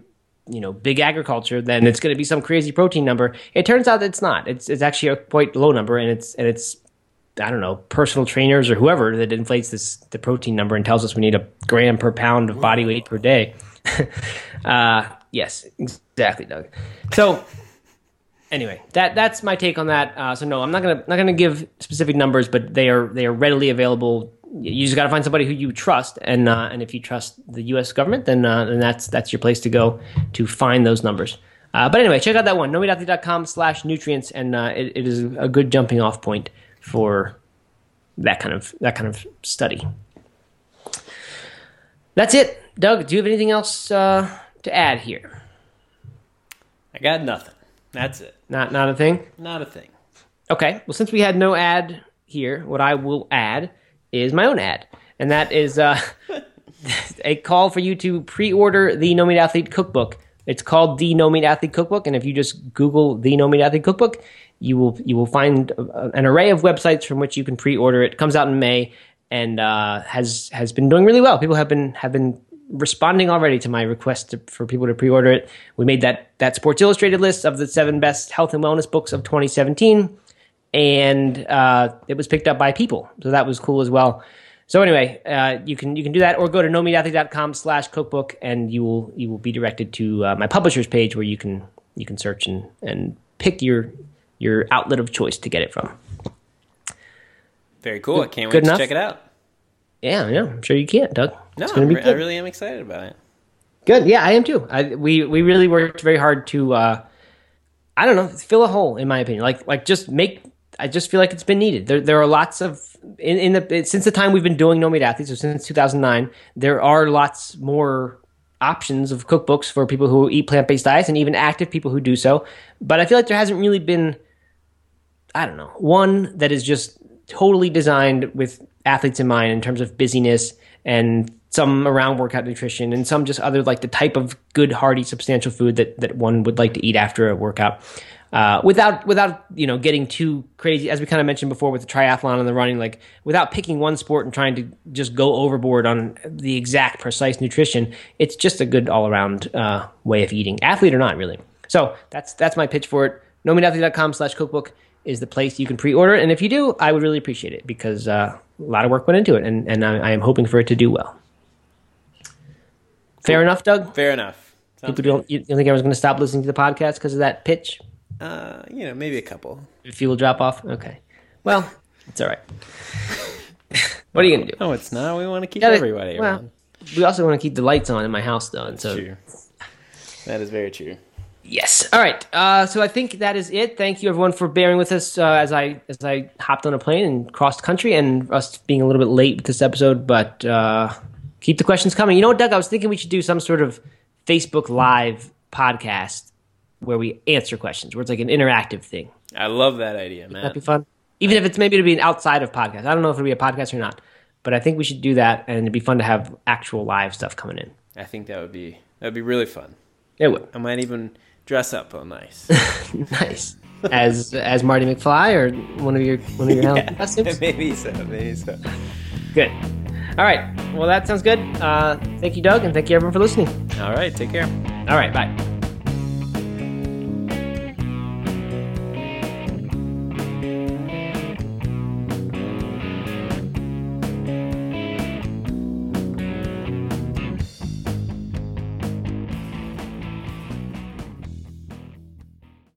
E: you know big agriculture, then it's going to be some crazy protein number. It turns out that it's not. It's it's actually a quite low number, and it's and it's I don't know, personal trainers or whoever that inflates this the protein number and tells us we need a gram per pound of body weight per day. *laughs* uh, yes, exactly, Doug. So anyway, that that's my take on that. Uh, so no, I'm not gonna not gonna give specific numbers, but they are they are readily available. You just got to find somebody who you trust, and uh, and if you trust the U.S. government, then uh, then that's that's your place to go to find those numbers. Uh, but anyway, check out that one, nomeatathlete.com slash nutrients, and uh, it, it is a good jumping off point for that kind of that kind of study. That's it. Doug, do you have anything else uh, to add here?
D: I got nothing. That's it.
E: Not not a thing.
D: Not a thing.
E: Okay. Well, since we had no ad here, what I will add is my own ad, and that is uh, *laughs* a call for you to pre-order the No Meat Athlete cookbook. It's called the No Meat Athlete Cookbook, and if you just Google the No Meat Athlete Cookbook, you will you will find an array of websites from which you can pre-order it. it comes out in May and uh, has has been doing really well. People have been have been responding already to my request to, for people to pre-order it. We made that that Sports Illustrated list of the seven best health and wellness books of 2017, and uh, it was picked up by people, so that was cool as well. So anyway, uh, you can you can do that, or go to nomeatathlete.com slash cookbook, and you will you will be directed to uh, my publisher's page where you can you can search and and pick your your outlet of choice to get it from.
D: Very cool. I can't
E: Good
D: wait
E: enough?
D: to check it out.
E: Yeah, yeah, I'm sure you can, Doug.
D: No,
E: it's gonna
D: I'm
E: be
D: re- I really am excited about it.
E: Good. Yeah, I am too. I, we we really worked very hard to uh, I don't know fill a hole in my opinion. Like like just make. I just feel like it's been needed. There there are lots of in, in the since the time we've been doing No Meat Athletes, so since 2009, there are lots more options of cookbooks for people who eat plant based diets and even active people who do so. But I feel like there hasn't really been I don't know, one that is just totally designed with athletes in mind in terms of busyness and some around workout nutrition and some just other like the type of good hearty substantial food that that one would like to eat after a workout uh, without without you know getting too crazy as we kind of mentioned before with the triathlon and the running like without picking one sport and trying to just go overboard on the exact precise nutrition it's just a good all-around uh, way of eating athlete or not really. So that's that's my pitch for it. Nomeatathlete.com slash cookbook is the place you can pre-order it. and if you do i would really appreciate it because uh, a lot of work went into it and, and I, I am hoping for it to do well. Fair enough doug?
D: Fair enough. Sounds
E: people don't you, you think everyone's going to stop listening to the podcast because of that pitch
D: Uh, you know, maybe a couple.
E: if you will drop off okay well it's all right *laughs* what are you going to do
D: No, it's not. We want to keep
E: Gotta-
D: everybody
E: well,
D: around.
E: we also want to keep the lights on in my house though and so
D: True. That is very true.
E: Yes. All right. Uh, so I think that is it. Thank you everyone for bearing with us uh, as I as I hopped on a plane and crossed country, and us being a little bit late with this episode. But uh, keep the questions coming. You know what, Doug? I was thinking we should do some sort of Facebook Live podcast where we answer questions, where it's like an interactive thing.
D: I love that idea, man.
E: That'd be fun. Even if it's maybe to be an outside of podcast. I don't know if it'll be a podcast or not, but I think we should do that, and it'd be fun to have actual live stuff coming in.
D: I think that would be that would be really fun.
E: It would.
D: I might even dress up all nice. *laughs*
E: nice. As as Marty McFly or one of your one of your *laughs* Halloween costumes.
D: maybe so. Maybe so.
E: Good. All right. Well, that sounds good. Uh, thank you, Doug, and thank you everyone for listening.
D: All right. Take care.
E: All right. Bye.